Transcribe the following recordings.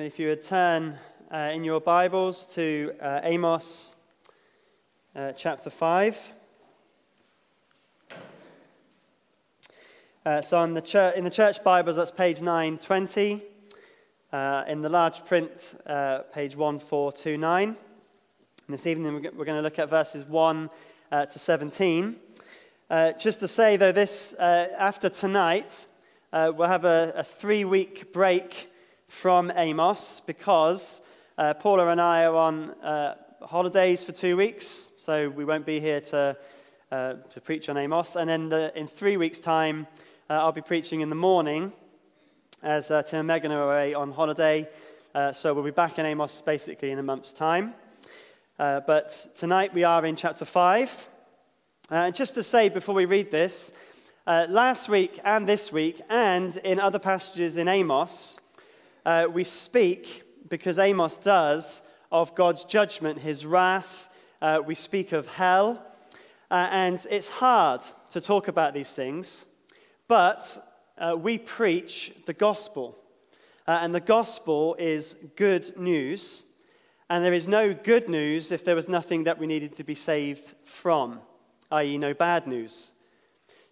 If you would turn uh, in your Bibles to uh, Amos uh, chapter 5. Uh, so, the church, in the church Bibles, that's page 920. Uh, in the large print, uh, page 1429. And this evening, we're going to look at verses 1 to 17. just to say, though, this, after tonight, we'll have a, a three week break from Amos because uh, Paula and I are on uh, holidays for two weeks, so we won't be here to, uh, to preach on Amos. And then the, in three weeks' time, uh, I'll be preaching in the morning as uh, Tim and Megan are away on holiday. Uh, so we'll be back in Amos basically in a month's time. but tonight we are in chapter 5. And just to say before we read this, last week and this week, and in other passages in Amos, uh, we speak, because Amos does, of God's judgment, his wrath. Uh, we speak of hell. Uh, and it's hard to talk about these things, but uh, we preach the gospel. Uh, and the gospel is good news. And there is no good news if there was nothing that we needed to be saved from, i.e., no bad news.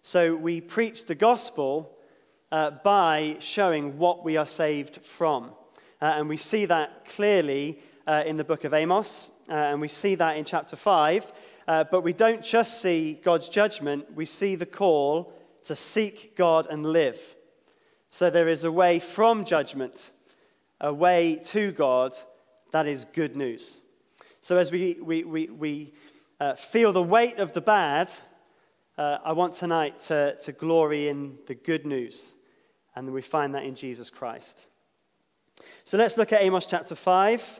So we preach the gospel uh, by showing what we are saved from. Uh, and we see that clearly uh, in the book of Amos, uh, and we see that in chapter 5. Uh, but we don't just see God's judgment, we see the call to seek God and live. So there is a way from judgment, a way to God that is good news. So as we, we, we, we uh, feel the weight of the bad, uh, I want tonight to, to glory in the good news. And we find that in Jesus Christ. So let's look at Amos chapter 5.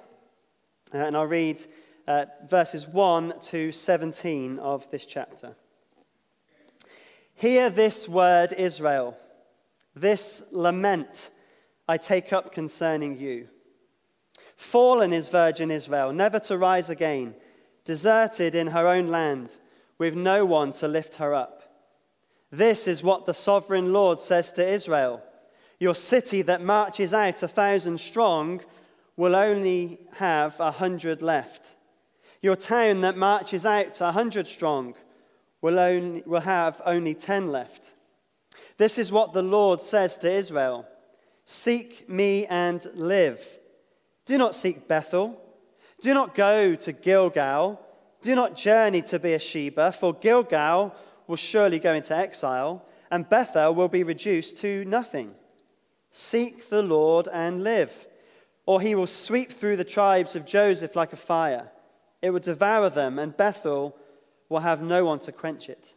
Uh, and I'll read uh, verses 1 to 17 of this chapter. Hear this word, Israel, this lament I take up concerning you. Fallen is virgin Israel, never to rise again, deserted in her own land, with no one to lift her up. This is what the sovereign Lord says to Israel Your city that marches out a thousand strong will only have a hundred left. Your town that marches out a hundred strong will, only, will have only ten left. This is what the Lord says to Israel Seek me and live. Do not seek Bethel. Do not go to Gilgal. Do not journey to Beersheba, for Gilgal will surely go into exile, and Bethel will be reduced to nothing. Seek the Lord and live, or he will sweep through the tribes of Joseph like a fire. It will devour them, and Bethel will have no one to quench it.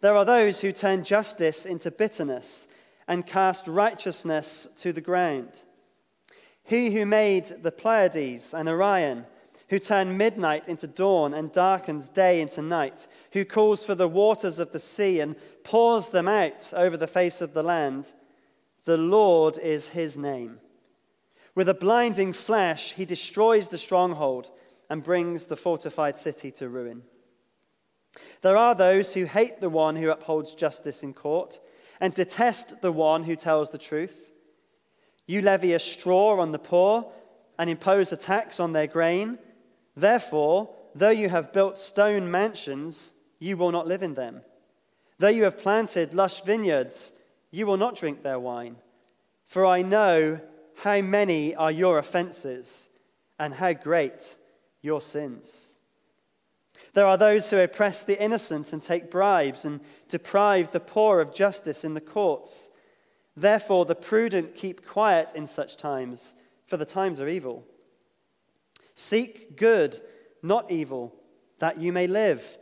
There are those who turn justice into bitterness and cast righteousness to the ground. He who made the Pleiades and Orion, who turns midnight into dawn and darkens day into night, who calls for the waters of the sea and pours them out over the face of the land. The Lord is his name. With a blinding flash, he destroys the stronghold and brings the fortified city to ruin. There are those who hate the one who upholds justice in court and detest the one who tells the truth. You levy a straw on the poor and impose a tax on their grain Therefore, though you have built stone mansions, you will not live in them. Though you have planted lush vineyards, you will not drink their wine. For I know how many are your offenses and how great your sins. There are those who oppress the innocent and take bribes and deprive the poor of justice in the courts. Therefore, the prudent keep quiet in such times, for the times are evil. Seek good, not evil, that you may live.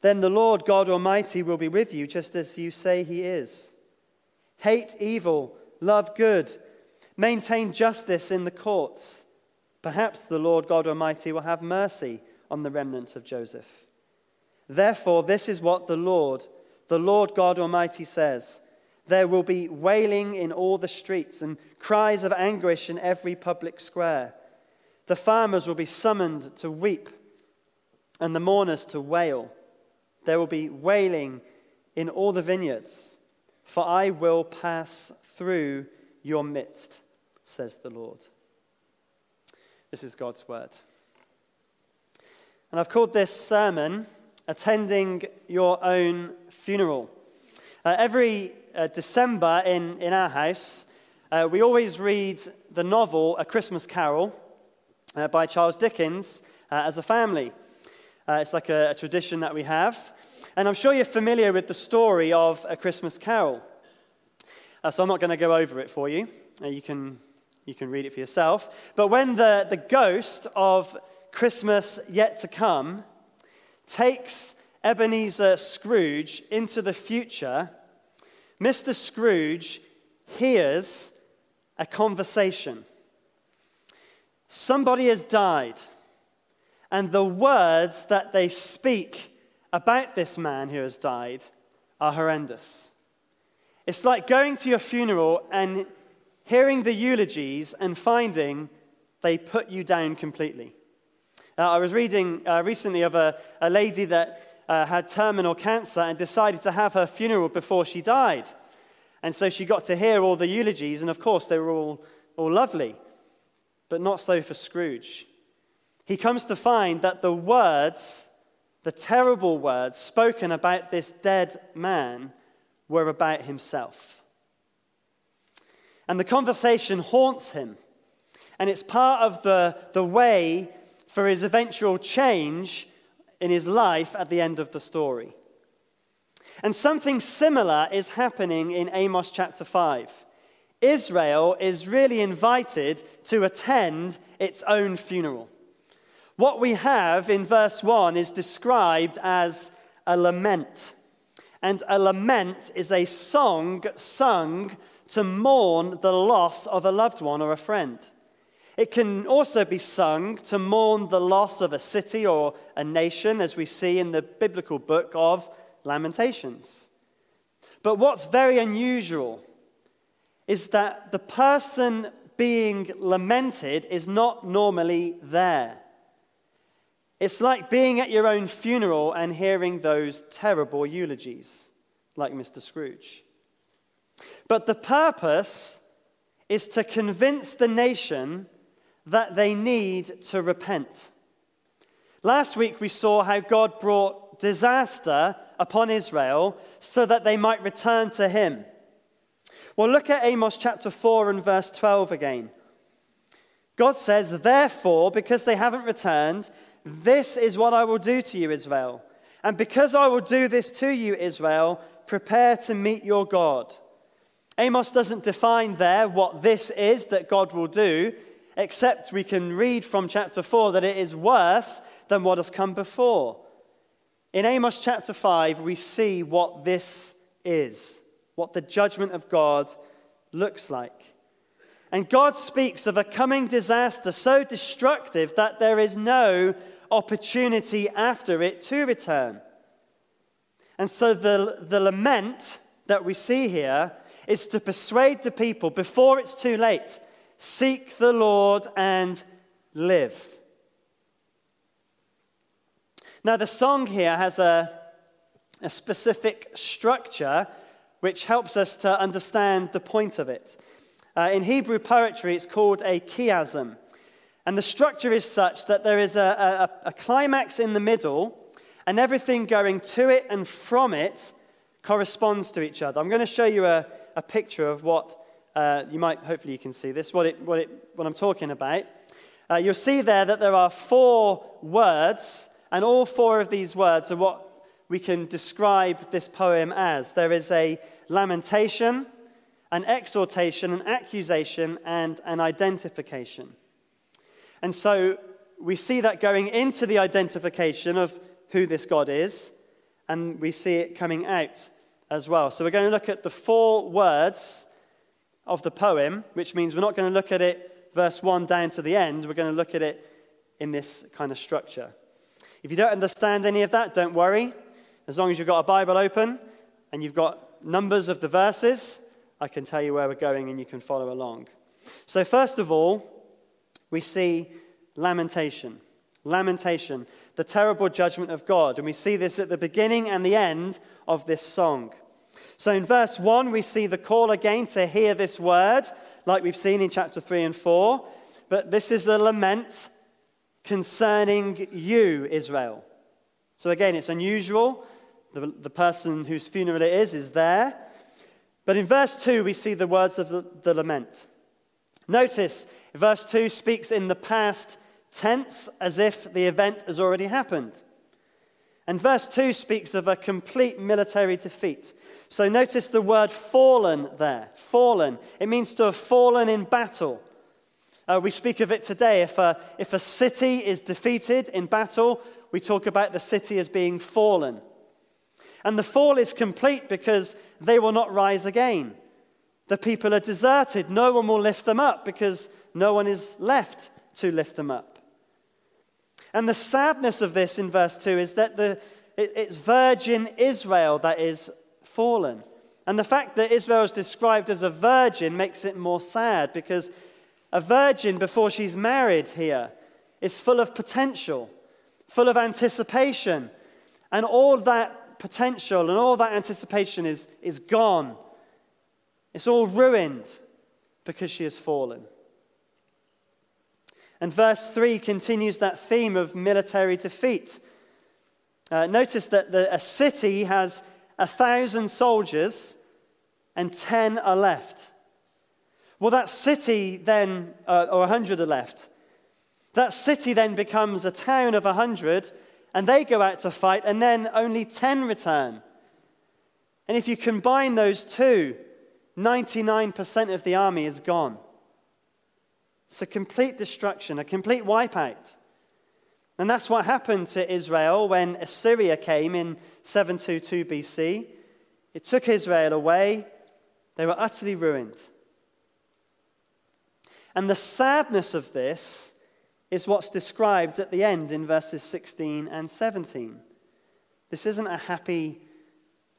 Then the Lord God Almighty will be with you, just as you say he is. Hate evil, love good, maintain justice in the courts. Perhaps the Lord God Almighty will have mercy on the remnant of Joseph. Therefore, this is what the Lord, the Lord God Almighty says There will be wailing in all the streets and cries of anguish in every public square. The farmers will be summoned to weep, and the mourners to wail. There will be wailing in all the vineyards, for I will pass through your midst. says the Lord. This is God's word. And I've called this sermon Attending Your Own Funeral. Uh, every uh, December in, in our house, uh, we always read the novel A Christmas Carol uh, by Charles Dickens uh, as a family. Uh, it's like a, a tradition that we have. And I'm sure you're familiar with the story of A Christmas Carol. Uh, so I'm not going to go over it for you. Uh, you, can, you can read it for yourself. But when the, the ghost of Christmas yet to come takes Ebenezer Scrooge into the future, Mr. Scrooge hears a conversation. Somebody has died, and the words that they speak about this man who has died are horrendous. It's like going to your funeral and hearing the eulogies and finding they put you down completely. Uh, I was reading uh, recently of a, a lady that uh, had terminal cancer and decided to have her funeral before she died. And so she got to hear all the eulogies, and of course, they were all, all lovely. But not so for Scrooge. He comes to find that the words, the terrible words spoken about this dead man, were about himself. And the conversation haunts him. And it's part of the, the way for his eventual change in his life at the end of the story. And something similar is happening in Amos chapter 5. Israel is really invited to attend its own funeral. What we have in verse 1 is described as a lament. And a lament is a song sung to mourn the loss of a loved one or a friend. It can also be sung to mourn the loss of a city or a nation, as we see in the biblical book of Lamentations. But what's very unusual is that the person being lamented is not normally there. It's like being at your own funeral and hearing those terrible eulogies, like Mr. Scrooge. But the purpose is to convince the nation that they need to repent. Last week we saw how God brought disaster upon Israel so that they might return to Him. Well, look at Amos chapter 4 and verse 12 again. God says, Therefore, because they haven't returned, this is what I will do to you, Israel. And because I will do this to you, Israel, prepare to meet your God. Amos doesn't define there what this is that God will do, except we can read from chapter 4 that it is worse than what has come before. In Amos chapter 5, we see what this is, what the judgment of God looks like. And God speaks of a coming disaster so destructive that there is no opportunity after it to return. And so the, the lament that we see here is to persuade the people before it's too late seek the Lord and live. Now, the song here has a, a specific structure which helps us to understand the point of it. Uh, in Hebrew poetry, it's called a chiasm. And the structure is such that there is a, a, a, climax in the middle, and everything going to it and from it corresponds to each other. I'm going to show you a, a picture of what uh, you might, hopefully, you can see this, what, it, what, it, what I'm talking about. Uh, you'll see there that there are four words, and all four of these words are what we can describe this poem as. There is a lamentation, an exhortation, an accusation, and an identification. And so we see that going into the identification of who this God is, and we see it coming out as well. So we're going to look at the four words of the poem, which means we're not going to look at it verse 1 down to the end. We're going to look at it in this kind of structure. If you don't understand any of that, don't worry. As long as you've got a Bible open and you've got numbers of the verses, I can tell you where we're going and you can follow along. So, first of all, we see lamentation. Lamentation, the terrible judgment of God. And we see this at the beginning and the end of this song. So in verse 1, we see the call again to hear this word, like we've seen in chapter 3 and 4. But this is the lament concerning you, Israel. So again, it's unusual. The, the person whose funeral it is is there. But in verse 2, we see the words of the, the lament. Notice, verse 2 speaks in the past tense as if the event has already happened. And verse 2 speaks of a complete military defeat. So notice the word fallen there. Fallen. It means to have fallen in battle. Uh, we speak of it today. If a, if a city is defeated in battle, we talk about the city as being fallen. And the fall is complete because they will not rise again. The people are deserted. No one will lift them up because no one is left to lift them up. And the sadness of this in verse 2 is that the, it, it's virgin Israel that is fallen. And the fact that Israel is described as a virgin makes it more sad because a virgin before she's married here is full of potential, full of anticipation. And all that potential and all that anticipation is, is gone. It's all ruined because she has fallen. And verse 3 continues that theme of military defeat. Uh, notice that the, a city has a thousand soldiers and ten are left. Well, that city then, uh, or a hundred are left. That city then becomes a town of a hundred, and they go out to fight, and then only ten return. And if you combine those two, 99% of the army is gone. It's a complete destruction, a complete wipeout. And that's what happened to Israel when Assyria came in 722 BC. It took Israel away. They were utterly ruined. And the sadness of this is what's described at the end in verses 16 and 17. This isn't a happy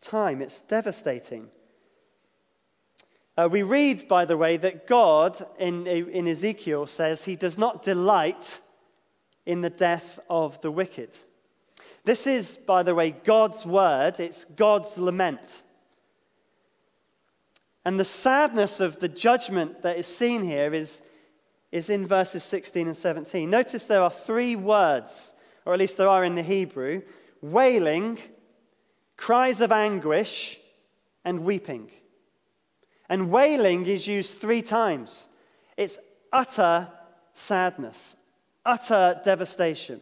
time, it's devastating. Uh, we read, by the way, that God in, in Ezekiel says he does not delight in the death of the wicked. This is, by the way, God's word, it's God's lament. And the sadness of the judgment that is seen here is, is in verses 16 and 17. Notice there are three words, or at least there are in the Hebrew wailing, cries of anguish, and weeping. And wailing is used three times. It's utter sadness, utter devastation.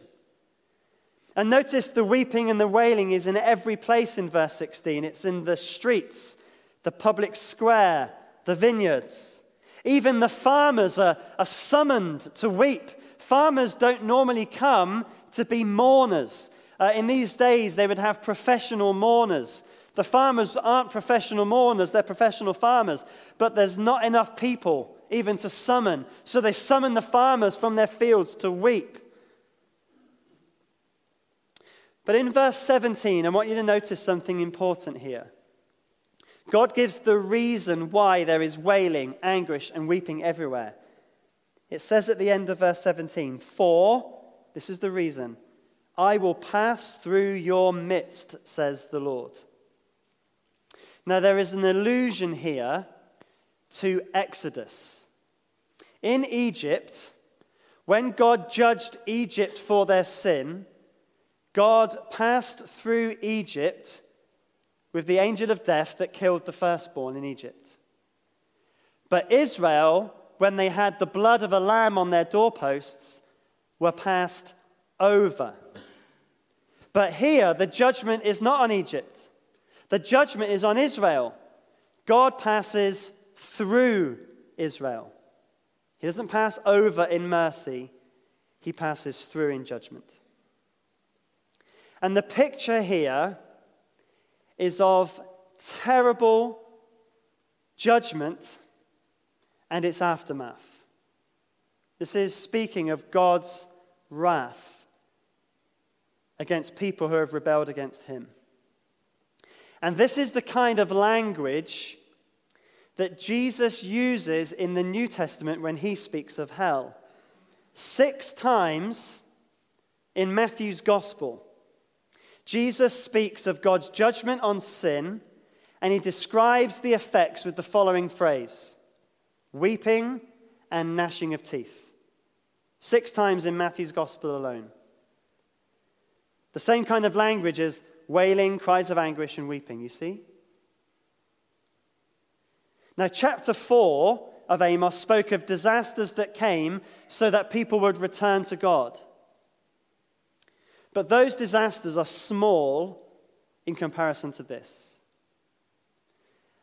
And notice the weeping and the wailing is in every place in verse 16. It's in the streets, the public square, the vineyards. Even the farmers are, are summoned to weep. Farmers don't normally come to be mourners. Uh, in these days, they would have professional mourners the farmers aren't professional mourners, they're professional farmers. But there's not enough people even to summon. So they summon the farmers from their fields to weep. But in verse 17, I want you to notice something important here. God gives the reason why there is wailing, anguish, and weeping everywhere. It says at the end of verse 17, For, this is the reason, I will pass through your midst, says the Lord. Now, there is an allusion here to Exodus. In Egypt, when God judged Egypt for their sin, God passed through Egypt with the angel of death that killed the firstborn in Egypt. But Israel, when they had the blood of a lamb on their doorposts, were passed over. But here, the judgment is not on Egypt. The judgment is on Israel. God passes through Israel. He doesn't pass over in mercy, he passes through in judgment. And the picture here is of terrible judgment and its aftermath. This is speaking of God's wrath against people who have rebelled against him. And this is the kind of language that Jesus uses in the New Testament when he speaks of hell. Six times in Matthew's gospel, Jesus speaks of God's judgment on sin and he describes the effects with the following phrase weeping and gnashing of teeth. Six times in Matthew's gospel alone. The same kind of language as wailing, cries of anguish, and weeping, you see? Now, chapter 4 of Amos spoke of disasters that came so that people would return to God. But those disasters are small in comparison to this.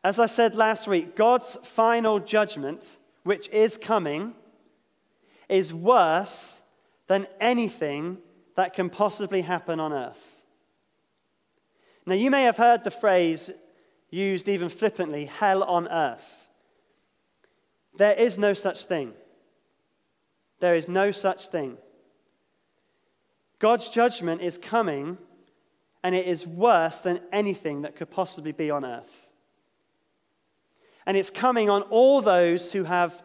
As I said last week, God's final judgment, which is coming, is worse than anything that can possibly happen on earth. Now, you may have heard the phrase used even flippantly hell on earth. There is no such thing. There is no such thing. God's judgment is coming, and it is worse than anything that could possibly be on earth. And it's coming on all those who have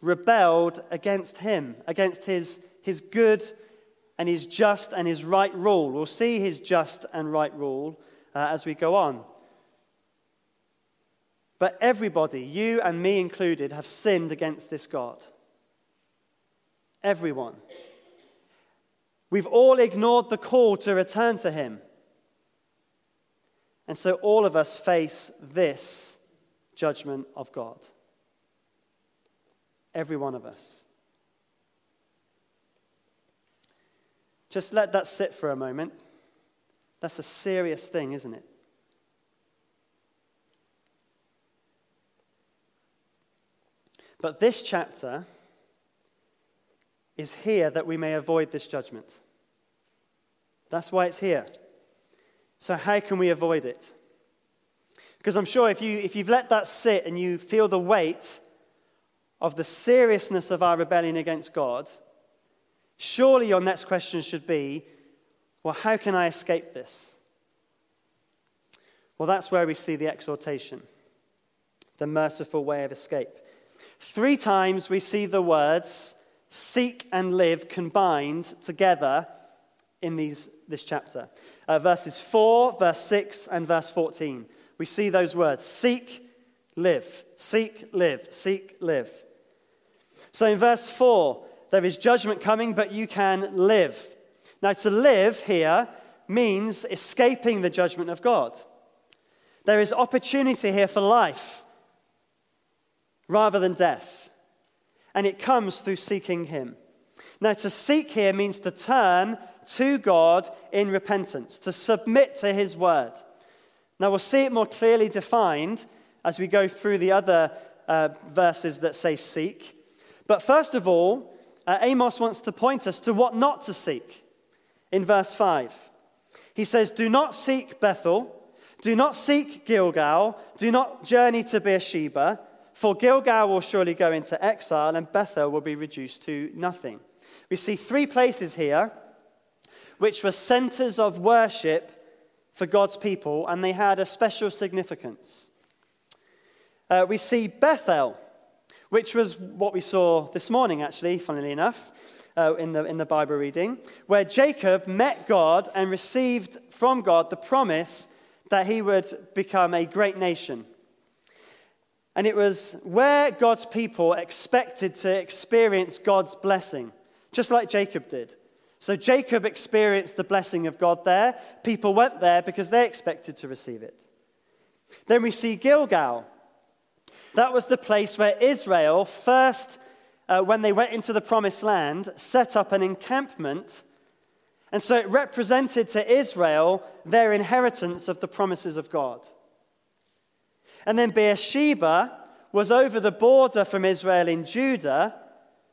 rebelled against Him, against His, his good and his just and his right rule. We'll see his just and right rule uh, as we go on. But everybody, you and me included, have sinned against this God. Everyone. We've all ignored the call to return to him. And so all of us face this judgment of God. Every one of us. Just let that sit for a moment. That's a serious thing, isn't it? But this chapter is here that we may avoid this judgment. That's why it's here. So, how can we avoid it? Because I'm sure if, you, if you've let that sit and you feel the weight of the seriousness of our rebellion against God, Surely your next question should be well, how can I escape this? Well, that's where we see the exhortation, the merciful way of escape. Three times we see the words seek and live combined together in these, this chapter. Uh, verses 4, verse 6, and verse 14. We see those words seek, live, seek, live, seek, live. So in verse 4, there is judgment coming, but you can live. Now, to live here means escaping the judgment of God. There is opportunity here for life rather than death. And it comes through seeking Him. Now, to seek here means to turn to God in repentance, to submit to His word. Now, we'll see it more clearly defined as we go through the other uh, verses that say seek. But first of all, uh, Amos wants to point us to what not to seek in verse 5. He says, Do not seek Bethel, do not seek Gilgal, do not journey to Beersheba, for Gilgal will surely go into exile and Bethel will be reduced to nothing. We see three places here which were centers of worship for God's people, and they had a special significance. Uh, we see Bethel which was what we saw this morning, actually, funnily enough, uh, in, the, in the Bible reading, where Jacob met God and received from God the promise that he would become a great nation. And it was where God's people expected to experience God's blessing, just like Jacob did. So Jacob experienced the blessing of God there. People went there because they expected to receive it. Then we see Gilgal, that was the place where Israel first, uh, when they went into the promised land, set up an encampment. And so it represented to Israel their inheritance of the promises of God. And then Beersheba was over the border from Israel in Judah,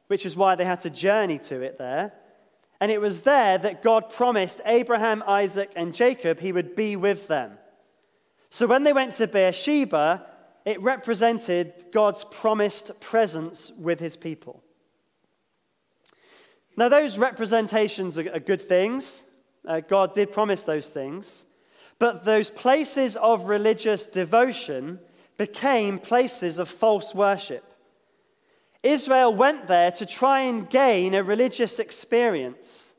which is why they had to journey to it there. And it was there that God promised Abraham, Isaac, and Jacob he would be with them. So when they went to Beersheba, it represented God's promised presence with his people. Now, those representations are, good things. Uh, God did promise those things. But those places of religious devotion became places of false worship. Israel went there to try and gain a religious experience,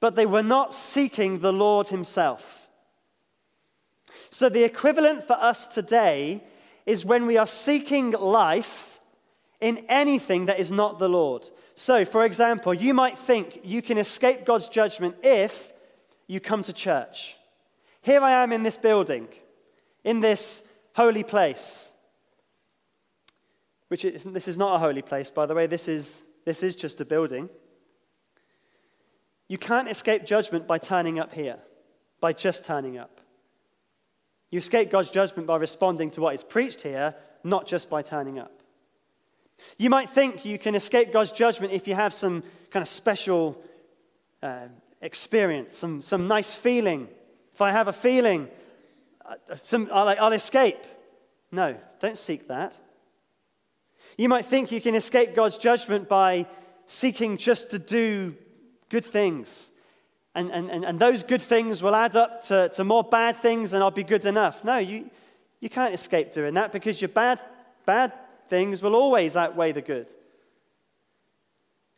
but they were not seeking the Lord Himself. So, the equivalent for us today is when we are seeking life in anything that is not the Lord. So, for example, you might think you can escape God's judgment if you come to church. Here I am in this building, in this holy place, which is, this is not a holy place, by the way, this is, this is just a building. You can't escape judgment by turning up here, by just turning up. You escape God's judgment by responding to what is preached here, not just by turning up. You might think you can escape God's judgment if you have some kind of special uh, experience, some, some nice feeling. If I have a feeling, uh, I'll, I'll escape. No, don't seek that. You might think you can escape God's judgment by seeking just to do good things. And, and, and, and those good things will add up to, to more bad things, and I'll be good enough. No, you, you can't escape doing that because your bad, bad things will always outweigh the good.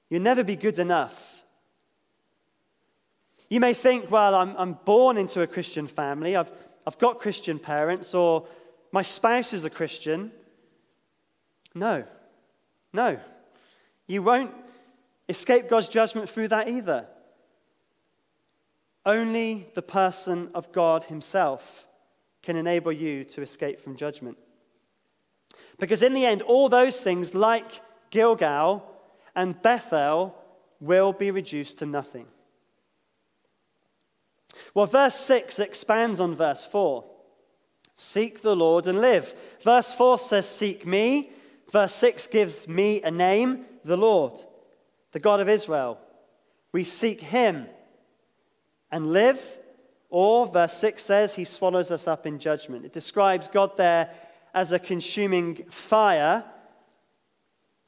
You'll never be good enough. You may think, well, I'm, I'm born into a Christian family, I've, I've got Christian parents, or my spouse is a Christian. No, no. You won't escape God's judgment through that either. Only the person of God Himself can enable you to escape from judgment. Because in the end, all those things, like Gilgal and Bethel, will be reduced to nothing. Well, verse 6 expands on verse 4. Seek the Lord and live. Verse 4 says, Seek me. Verse 6 gives me a name, the Lord, the God of Israel. We seek him and live. Or, verse 6 says, He swallows us up in judgment. It describes God there as a consuming fire.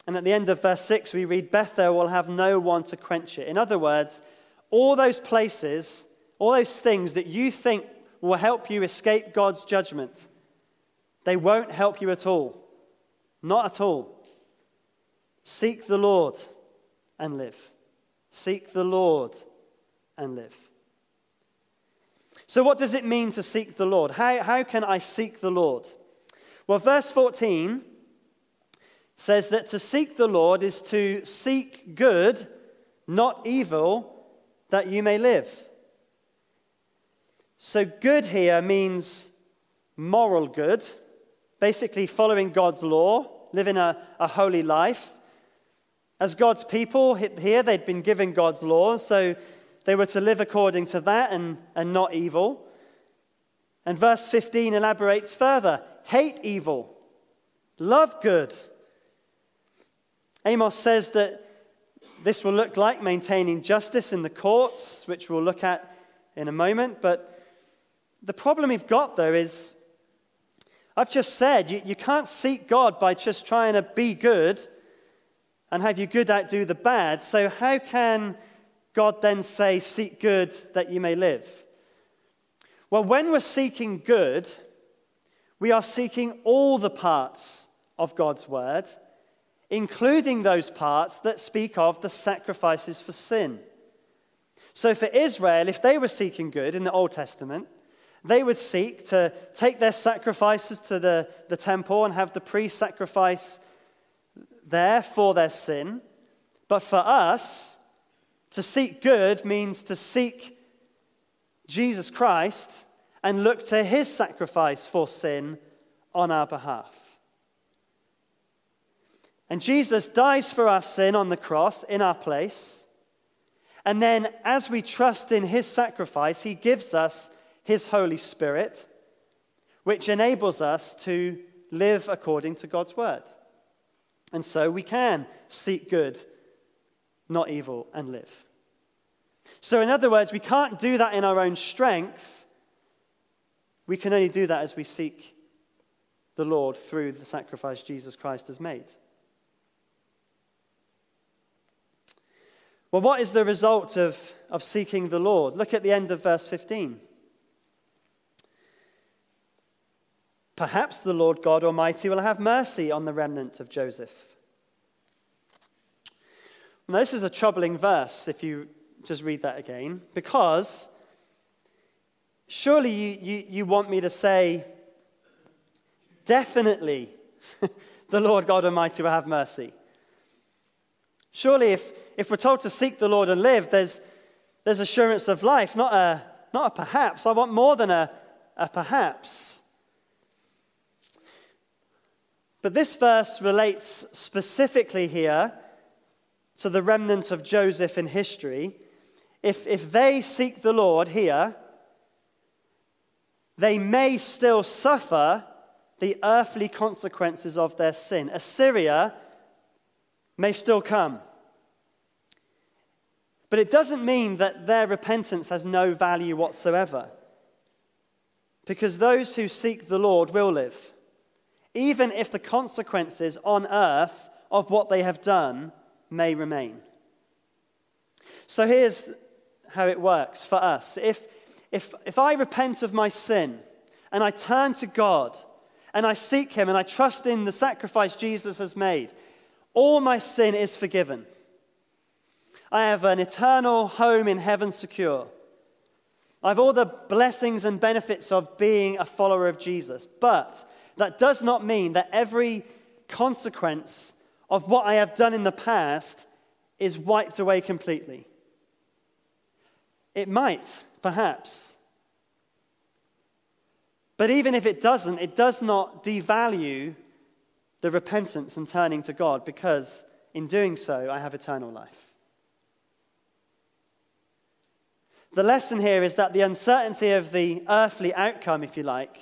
And at the end of verse 6, we read, Bethel will have no one to quench it. In other words, all those places, all those things that you think will help you escape God's judgment, they won't help you at all. Not at all. Seek the Lord and live. Seek the Lord and live. So, what does it mean to seek the Lord? How, how can I seek the Lord? Well, verse 14 says that to seek the Lord is to seek good, not evil, that you may live. So, good here means moral good, basically following God's law, living a, a holy life. As God's people here, they'd been given God's law, so they were to live according to that and, and not evil. And verse 15 elaborates further hate evil, love good. Amos says that this will look like maintaining justice in the courts, which we'll look at in a moment. But the problem we've got, though, is I've just said you, you can't seek God by just trying to be good and have your good outdo the bad. So, how can God then say, Seek good that you may live? Well, when we're seeking good, we are seeking all the parts of God's word, including those parts that speak of the sacrifices for sin. So, for Israel, if they were seeking good in the Old Testament, they would seek to take their sacrifices to the, the temple and have the priest sacrifice there for their sin. But for us, to seek good means to seek Jesus Christ and look to his sacrifice for sin on our behalf. And Jesus dies for our sin on the cross in our place. And then, as we trust in his sacrifice, he gives us his Holy Spirit, which enables us to live according to God's word. And so we can seek good, not evil, and live. So, in other words, we can't do that in our own strength. We can only do that as we seek the Lord through the sacrifice Jesus Christ has made. Well, what is the result of, of seeking the Lord? Look at the end of verse 15. Perhaps the Lord God Almighty will have mercy on the remnant of Joseph. Now, this is a troubling verse if you just read that again, because surely you, you, you want me to say, definitely, the Lord God Almighty will have mercy. Surely, if, if we're told to seek the Lord and live, there's, there's assurance of life, not a, not a perhaps. I want more than a, a perhaps. But this verse relates specifically here to the remnant of Joseph in history. If, if they seek the Lord here, they may still suffer the earthly consequences of their sin. Assyria may still come. But it doesn't mean that their repentance has no value whatsoever. Because those who seek the Lord will live even if the consequences on earth of what they have done may remain. So here's how it works for us. If, if, if I repent of my sin and I turn to God and I seek Him and I trust in the sacrifice Jesus has made, all my sin is forgiven. I have an eternal home in heaven secure. I have all the blessings and benefits of being a follower of Jesus. But that does not mean that every consequence of what I have done in the past is wiped away completely. It might, perhaps. But even if it doesn't, it does not devalue the repentance and turning to God because in doing so, I have eternal life. The lesson here is that the uncertainty of the earthly outcome, if you like,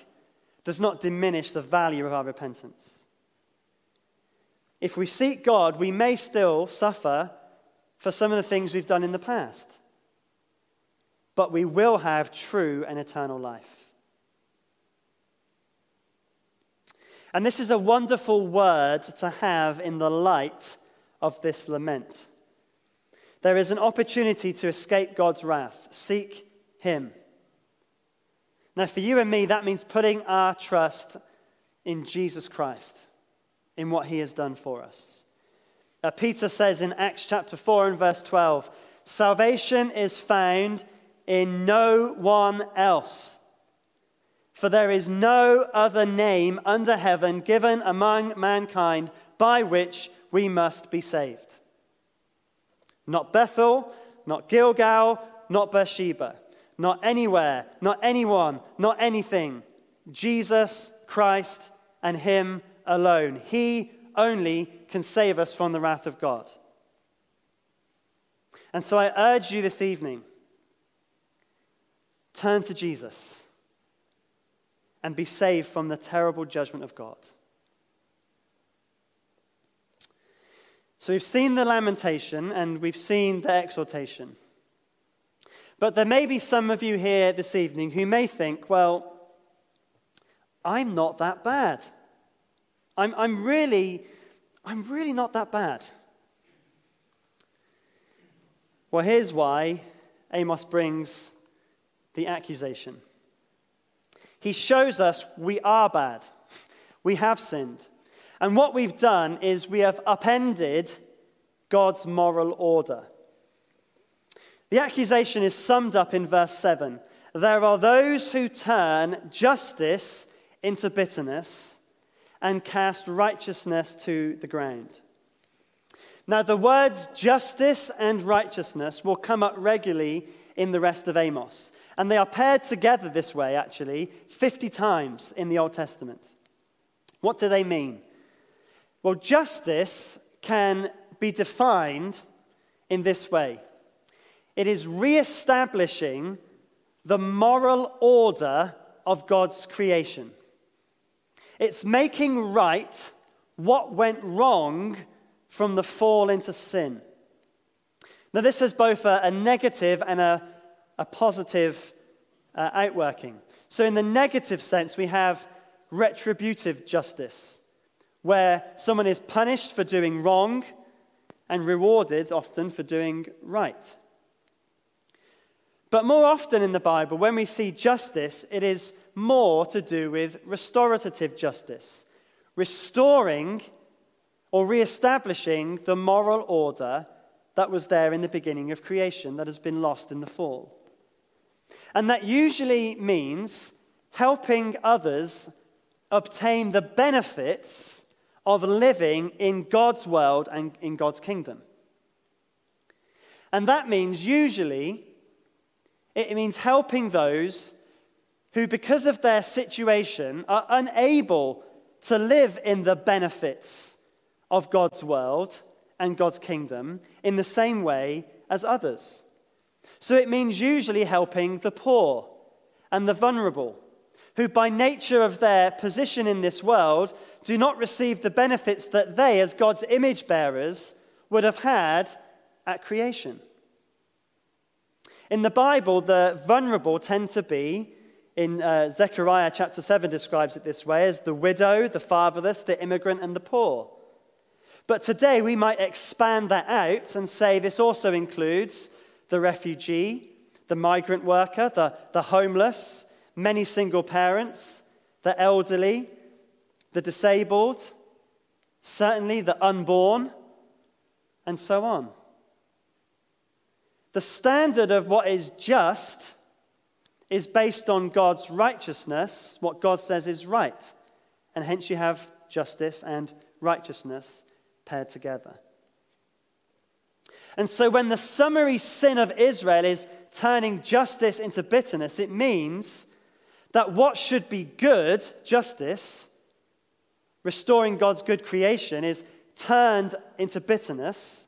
does not diminish the value of our repentance. If we seek God, we may still suffer for some of the things we've done in the past, but we will have true and eternal life. And this is a wonderful word to have in the light of this lament. There is an opportunity to escape God's wrath. Seek Him. Now, for you and me, that means putting our trust in Jesus Christ, in what he has done for us. Uh, Peter says in Acts chapter 4 and verse 12 Salvation is found in no one else. For there is no other name under heaven given among mankind by which we must be saved. Not Bethel, not Gilgal, not Beersheba not anywhere, not anyone, not anything. Jesus Christ and Him alone. He only can save us from the wrath of God. And so I urge you this evening turn to Jesus and be saved from the terrible judgment of God. So we've seen the lamentation and we've seen the exhortation. But there may be some of you here this evening who may think, well, I'm not that bad. I'm, I'm, really, I'm really not that bad. Well, here's why Amos brings the accusation. He shows us we are bad. We have sinned. And what we've done is we have upended God's moral order. The accusation is summed up in verse 7. There are those who turn justice into bitterness and cast righteousness to the ground. Now, the words justice and righteousness will come up regularly in the rest of Amos. And they are paired together this way, actually, 50 times in the Old Testament. What do they mean? Well, justice can be defined in this way it is re-establishing the moral order of God's creation. It's making right what went wrong from the fall into sin. Now, this has both a, a negative and a, a positive uh, outworking. So, in the negative sense, we have retributive justice, where someone is punished for doing wrong and rewarded often for doing right. But more often in the Bible, when we see justice, it is more to do with restorative justice, restoring or re-establishing the moral order that was there in the beginning of creation that has been lost in the fall. And that usually means helping others obtain the benefits of living in God's world and in God's kingdom. And that means usually, it means helping those who, because of their situation, are unable to live in the benefits of God's world and God's kingdom in the same way as others. So it means usually helping the poor and the vulnerable, who, by nature of their position in this world, do not receive the benefits that they, as God's image bearers, would have had at creation. In the Bible, the vulnerable tend to be, in uh, Zechariah chapter 7 describes it this way, as the widow, the fatherless, the immigrant, and the poor. But today we might expand that out and say this also includes the refugee, the migrant worker, the, the homeless, many single parents, the elderly, the disabled, certainly the unborn, and so on. The standard of what is just is based on God's righteousness, what God says is right. And hence you have justice and righteousness paired together. And so when the summary sin of Israel is turning justice into bitterness, it means that what should be good, justice, restoring God's good creation, is turned into bitterness.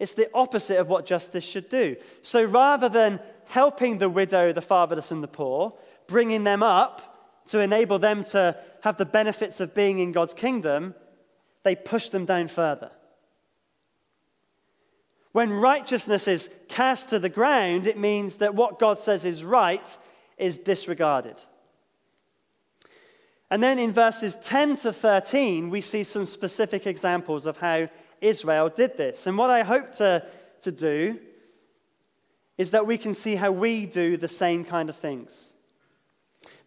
It's the opposite of what justice should do. So rather than helping the widow, the fatherless, and the poor, bringing them up to enable them to have the benefits of being in God's kingdom, they push them down further. When righteousness is cast to the ground, it means that what God says is right is disregarded. And then in verses 10 to 13, we see some specific examples of how Israel did this. And what I hope to, to do is that we can see how we do the same kind of things.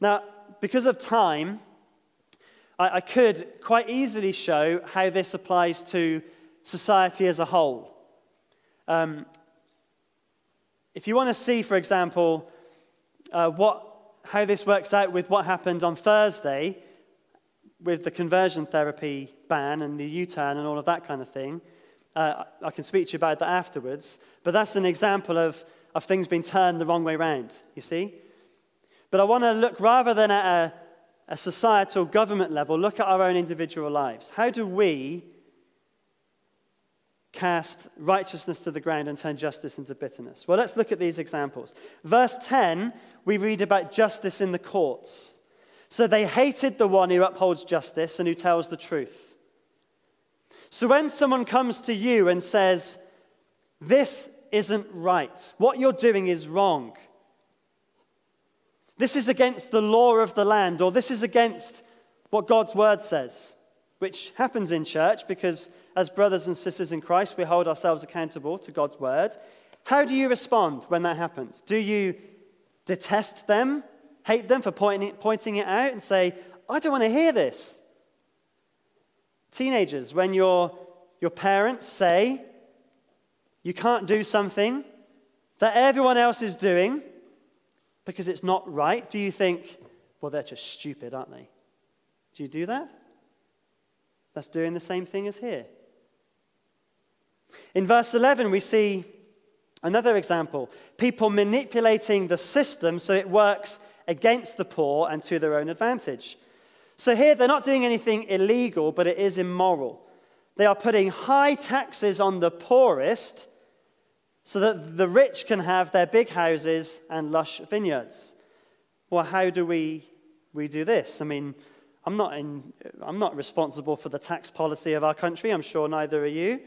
Now, because of time, I, I could quite easily show how this applies to society as a whole. Um, if you want to see, for example, uh, what, how this works out with what happened on Thursday with the conversion therapy ban and the U turn and all of that kind of thing, uh, I can speak to you about that afterwards. But that's an example of, of things being turned the wrong way round, you see? But I want to look rather than at a, a societal government level, look at our own individual lives. How do we cast righteousness to the ground and turn justice into bitterness? Well, let's look at these examples. Verse 10, we read about justice in the courts. So they hated the one who upholds justice and who tells the truth. So when someone comes to you and says, This isn't right, what you're doing is wrong, this is against the law of the land, or this is against what God's word says, which happens in church because as brothers and sisters in Christ, we hold ourselves accountable to God's word. How do you respond when that happens? Do you detest them, hate them for pointing it, pointing it out, and say, I don't want to hear this? Teenagers, when your, your parents say you can't do something that everyone else is doing because it's not right, do you think, well, they're just stupid, aren't they? Do you do that? That's doing the same thing as here. In verse 11, we see another example people manipulating the system so it works against the poor and to their own advantage. So here, they're not doing anything illegal, but it is immoral. They are putting high taxes on the poorest so that the rich can have their big houses and lush vineyards. Well, how do we, we do this? I mean, I'm not, in, I'm not responsible for the tax policy of our country. I'm sure neither are you.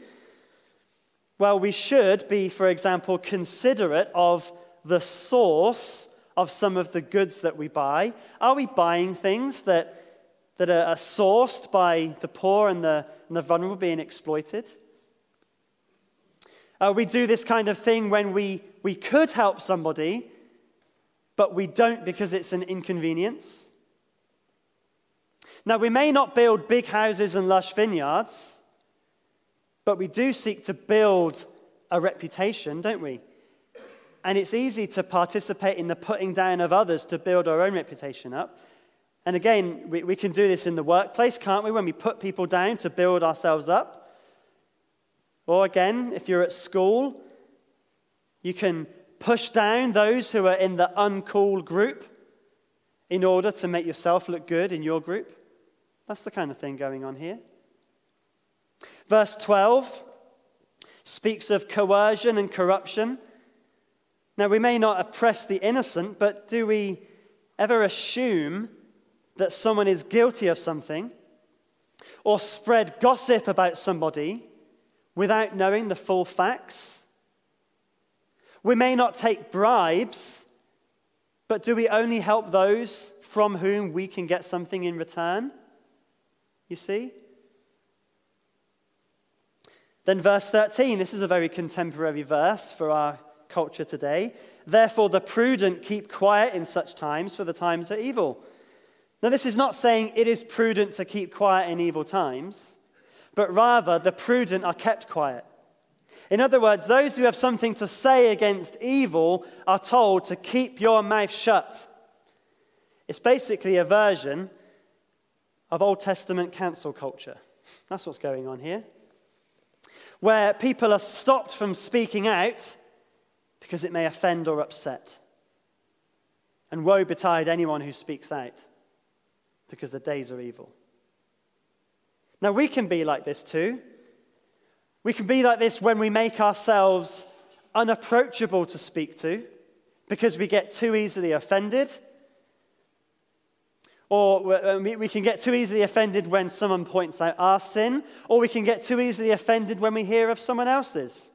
Well, we should be, for example, considerate of the source of some of the goods that we buy. Are we buying things that, that are, sourced by the poor and the, and the vulnerable being exploited? Uh, we do this kind of thing when we, we could help somebody, but we don't because it's an inconvenience. Now, we may not build big houses and lush vineyards, but we do seek to build a reputation, don't we? And it's easy to participate in the putting down of others to build our own reputation up. And again, we, we can do this in the workplace, can't we? When we put people down to build ourselves up. Or again, if you're at school, you can push down those who are in the uncool group in order to make yourself look good in your group. That's the kind of thing going on here. Verse 12 speaks of coercion and corruption. Now, we may not oppress the innocent, but do we ever assume that someone is guilty of something or spread gossip about somebody without knowing the full facts? We may not take bribes, but do we only help those from whom we can get something in return? You see? Then, verse 13, this is a very contemporary verse for our culture today. Therefore, the prudent keep quiet in such times, for the times are evil. Now, this is not saying it is prudent to keep quiet in evil times, but rather the prudent are kept quiet. In other words, those who have something to say against evil are told to keep your mouth shut. It's basically a version of Old Testament cancel culture. That's what's going on here where people are stopped from speaking out because it may offend or upset. And woe betide anyone who speaks out because the days are evil. Now, we can be like this too. We can be like this when we make ourselves unapproachable to speak to because we get too easily offended or uh, we can get too easily offended when someone points out our sin, or we can get too easily offended when we hear of someone else's.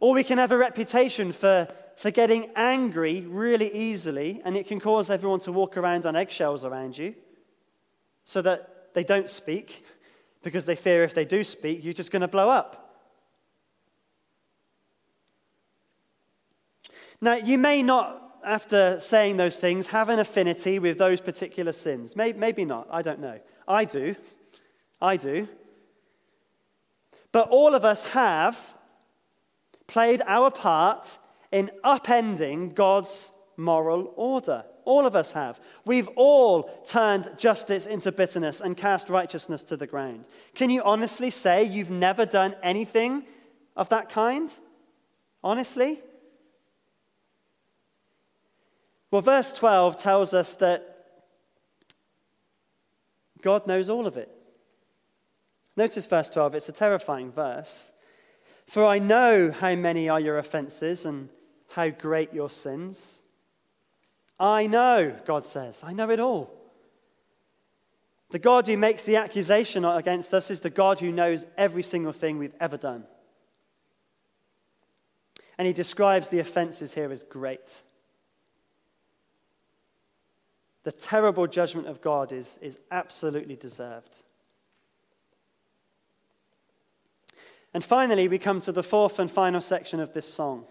Or we can have a reputation for, for getting angry really easily, and it can cause everyone to walk around on eggshells around you so that they don't speak because they fear if they do speak, you're just going to blow up. Now, you may not after saying those things, have an affinity with those particular sins. Maybe, maybe not. I don't know. I do. I do. But all of us have played our part in upending God's moral order. All of us have. We've all turned justice into bitterness and cast righteousness to the ground. Can you honestly say you've never done anything of that kind? Honestly? Well, verse 12 tells us that God knows all of it. Notice verse 12, it's a terrifying verse. For I know how many are your offenses and how great your sins. I know, God says, I know it all. The God who makes the accusation against us is the God who knows every single thing we've ever done. And he describes the offenses here as great. The terrible judgment of God is, is absolutely deserved. And finally, we come to the fourth and final section of this song.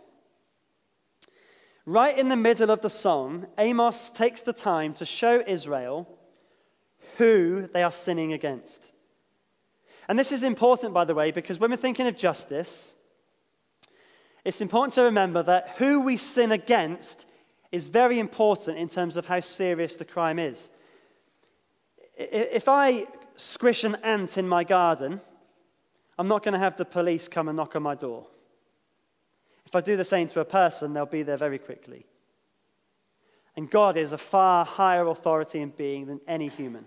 Right in the middle of the song, Amos takes the time to show Israel who they are sinning against. And this is important, by the way, because when we're thinking of justice, it's important to remember that who we sin against is very important in terms of how serious the crime is. If I squish an ant in my garden, I'm not going to have the police come and knock on my door. If I do the same to a person, they'll be there very quickly. And God is a far higher authority and being than any human.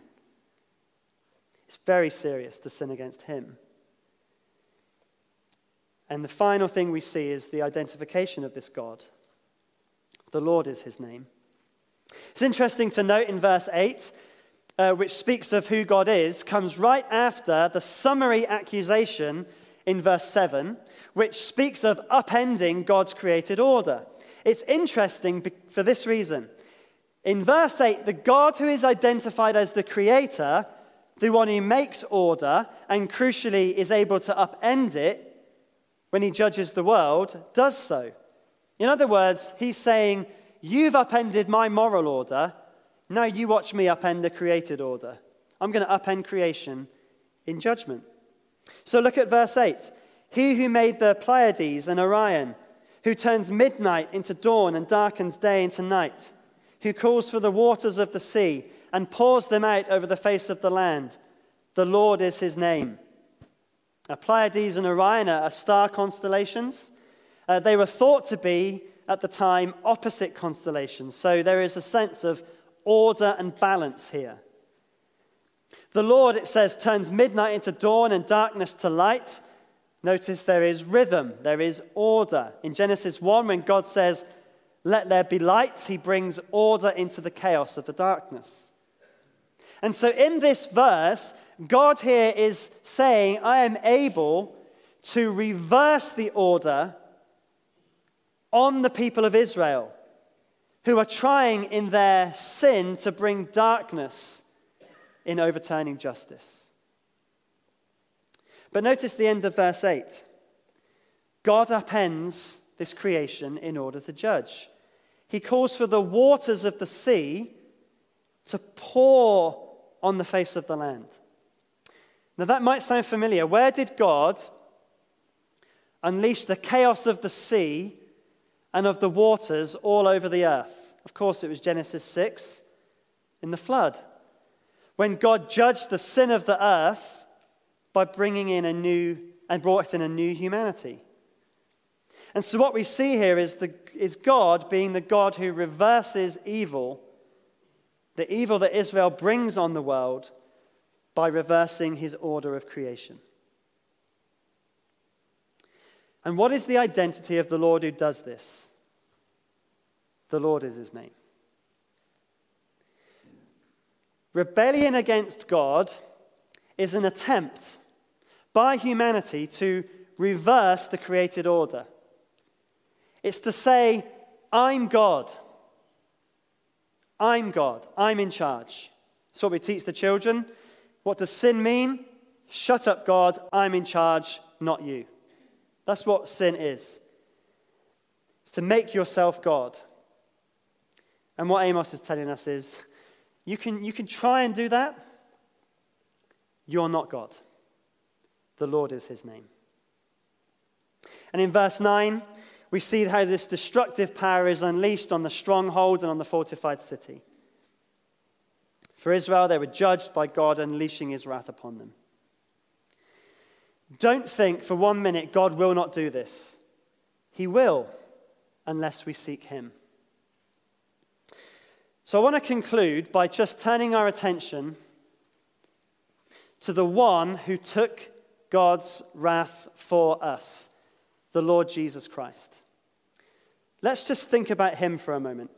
It's very serious to sin against Him. And the final thing we see is the identification of this God. The Lord is his name. It's interesting to note in verse 8, uh, which speaks of who God is, comes right after the summary accusation in verse 7, which speaks of upending God's created order. It's interesting for this reason. In verse 8, the God who is identified as the creator, the one who makes order, and crucially is able to upend it when he judges the world, does so. In other words, he's saying, You've upended my moral order. Now you watch me upend the created order. I'm going to upend creation in judgment. So look at verse 8. He who made the Pleiades and Orion, who turns midnight into dawn and darkens day into night, who calls for the waters of the sea and pours them out over the face of the land. The Lord is his name. Uh, Pleiades and Orion are star constellations. Uh, they were thought to be, at the time, opposite constellations. So there is a sense of order and balance here. The Lord, it says, turns midnight into dawn and darkness to light. Notice there is rhythm, there is order. In Genesis 1, when God says, Let there be light, he brings order into the chaos of the darkness. And so in this verse, God here is saying, I am able to reverse the order on the people of Israel who are trying in their sin to bring darkness in overturning justice. But notice the end of verse 8. God upends this creation in order to judge. He calls for the waters of the sea to pour on the face of the land. Now, that might sound familiar. Where did God unleash the chaos of the sea and of the waters all over the earth? Of course, it was Genesis 6 in the flood. When God judged the sin of the earth by bringing in a new and brought in a new humanity. And so, what we see here is, the, is God being the God who reverses evil, the evil that Israel brings on the world by reversing his order of creation. And what is the identity of the Lord who does this? The Lord is his name. Rebellion against God is an attempt by humanity to reverse the created order. It's to say, I'm God. I'm God. I'm in charge. That's what we teach the children. What does sin mean? Shut up, God. I'm in charge, not you. That's what sin is. It's to make yourself God. And what Amos is telling us is you can, you can try and do that. You're not God. The Lord is his name. And in verse 9, we see how this destructive power is unleashed on the stronghold and on the fortified city. For Israel, they were judged by God unleashing his wrath upon them. Don't think for one minute God will not do this. He will, unless we seek him. So I want to conclude by just turning our attention to the one who took God's wrath for us, the Lord Jesus Christ. Let's just think about him for a moment.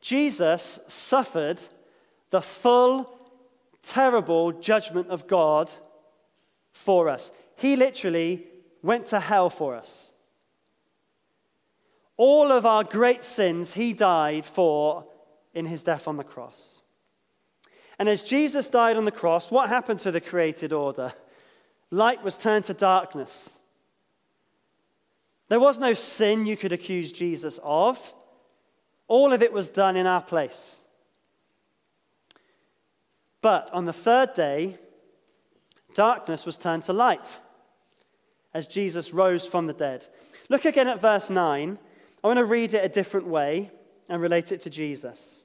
Jesus suffered the full, terrible judgment of God for us. He literally went to hell for us. All of our great sins he died for in his death on the cross. And as Jesus died on the cross, what happened to the created order? Light was turned to darkness. There was no sin you could accuse Jesus of. All of it was done in our place. But on the third day, darkness was turned to light as Jesus rose from the dead. Look again at verse 9. I want to read it a different way and relate it to Jesus.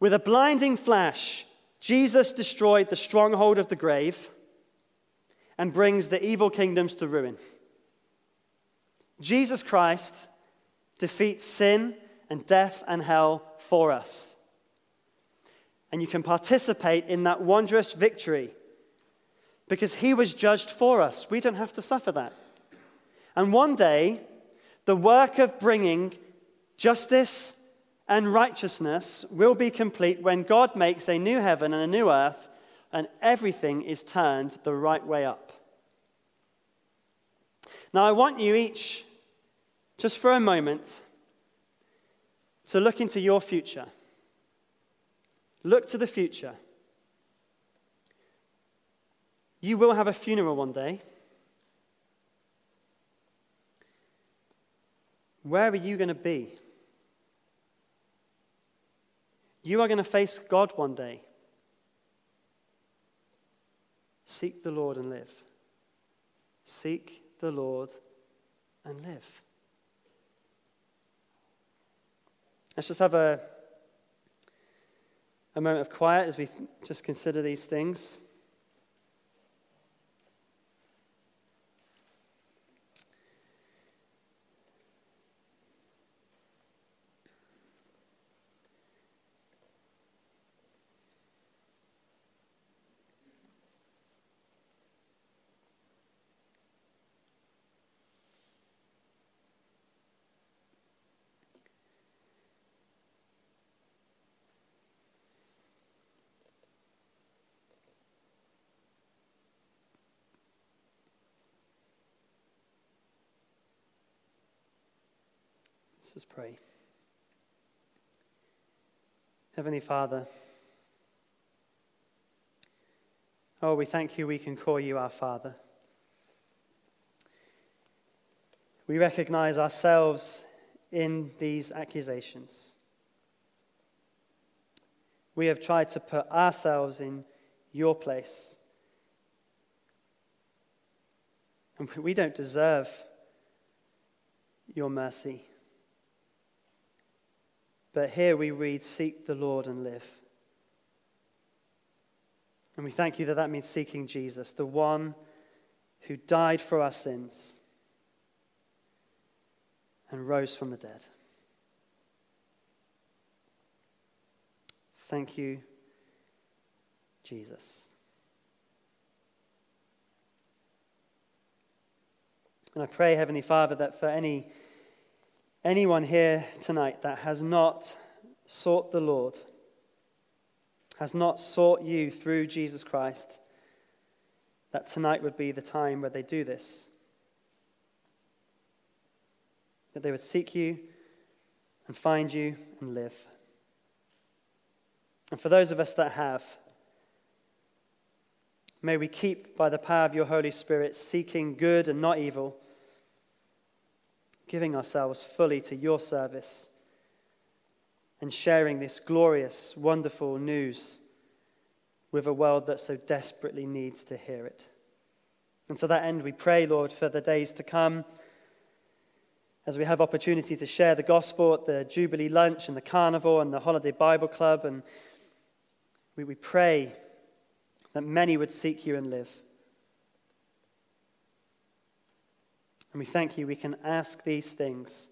With a blinding flash, Jesus destroyed the stronghold of the grave and brings the evil kingdoms to ruin. Jesus Christ defeats sin and death and hell for us and you can participate in that wondrous victory because he was judged for us. We don't have to suffer that. And one day, the work of bringing justice and righteousness will be complete when God makes a new heaven and a new earth and everything is turned the right way up. Now, I want you each, just for a moment, to look into your future. Look to the future. You will have a funeral one day. Where are you going to be? You are going to face God one day. Seek the Lord and live. Seek the Lord and live. Let's just have a, a moment of quiet as we just consider these things. Let's just pray. Heavenly Father, oh, we thank you we can call you our Father. We recognize ourselves in these accusations. We have tried to put ourselves in your place. And we don't deserve your mercy. But here we read, Seek the Lord and live. And we thank you that that means seeking Jesus, the one who died for our sins and rose from the dead. Thank you, Jesus. And I pray, Heavenly Father, that for any anyone here tonight that has not sought the Lord, has not sought you through Jesus Christ, that tonight would be the time where they do this. That they would seek you and find you and live. And for those of us that have, may we keep by the power of your Holy Spirit seeking good and not evil giving ourselves fully to your service and sharing this glorious, wonderful news with a world that so desperately needs to hear it. And to that end, we pray, Lord, for the days to come as we have opportunity to share the gospel at the Jubilee lunch and the carnival and the holiday Bible club. And we, we pray that many would seek you and live. And we thank you, we can ask these things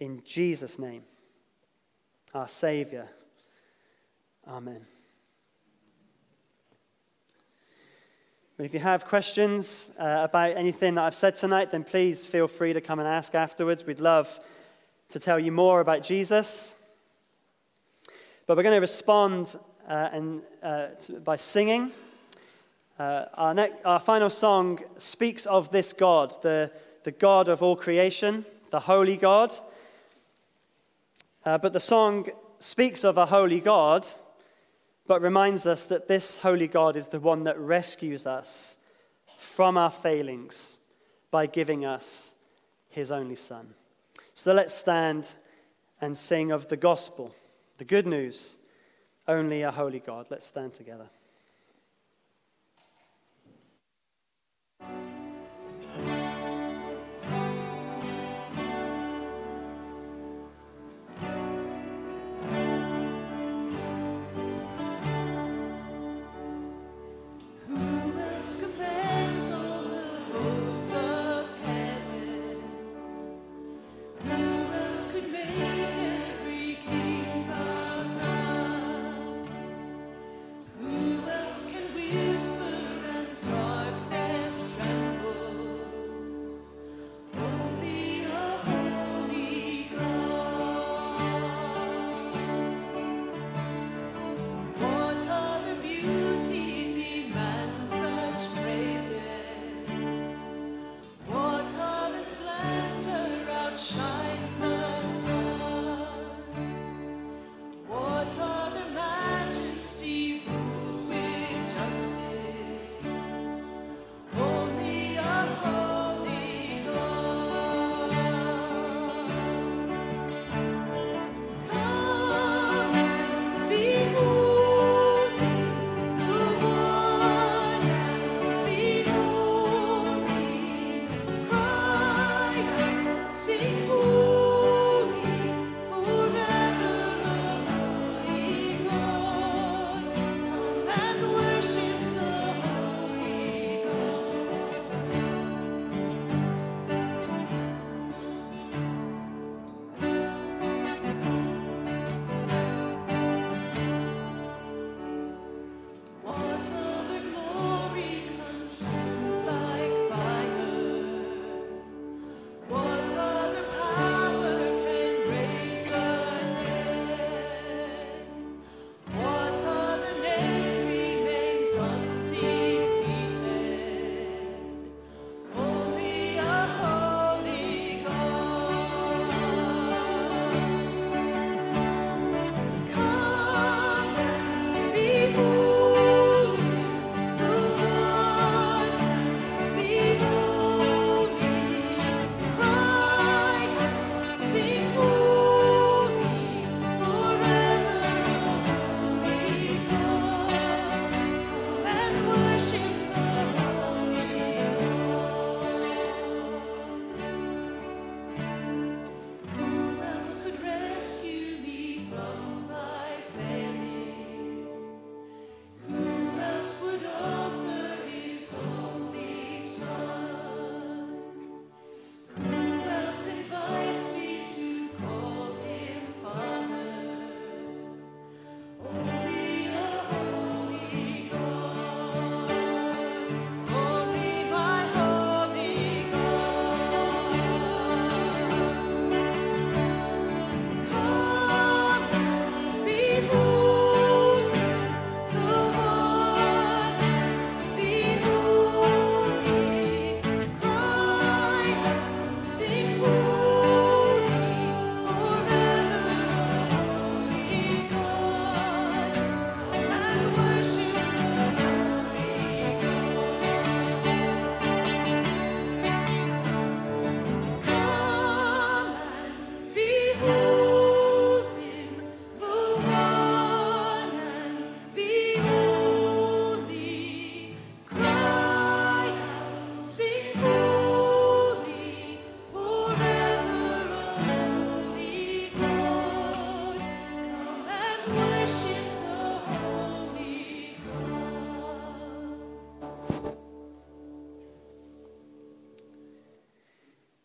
in Jesus' name, our Savior. Amen. But if you have questions uh, about anything that I've said tonight, then please feel free to come and ask afterwards. We'd love to tell you more about Jesus. But we're going to respond uh, and, uh, to, by singing. Uh, our, ne- our final song speaks of this God, the, the God of all creation, the holy God. Uh, but the song speaks of a holy God, but reminds us that this holy God is the one that rescues us from our failings by giving us his only Son. So let's stand and sing of the gospel, the good news, only a holy God. Let's stand together.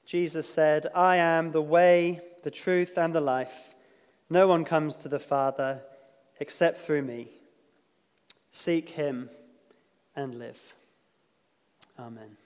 Jesus said, I am the way, the truth, and the life. No one comes to the Father except through me. Seek him and live. Amen.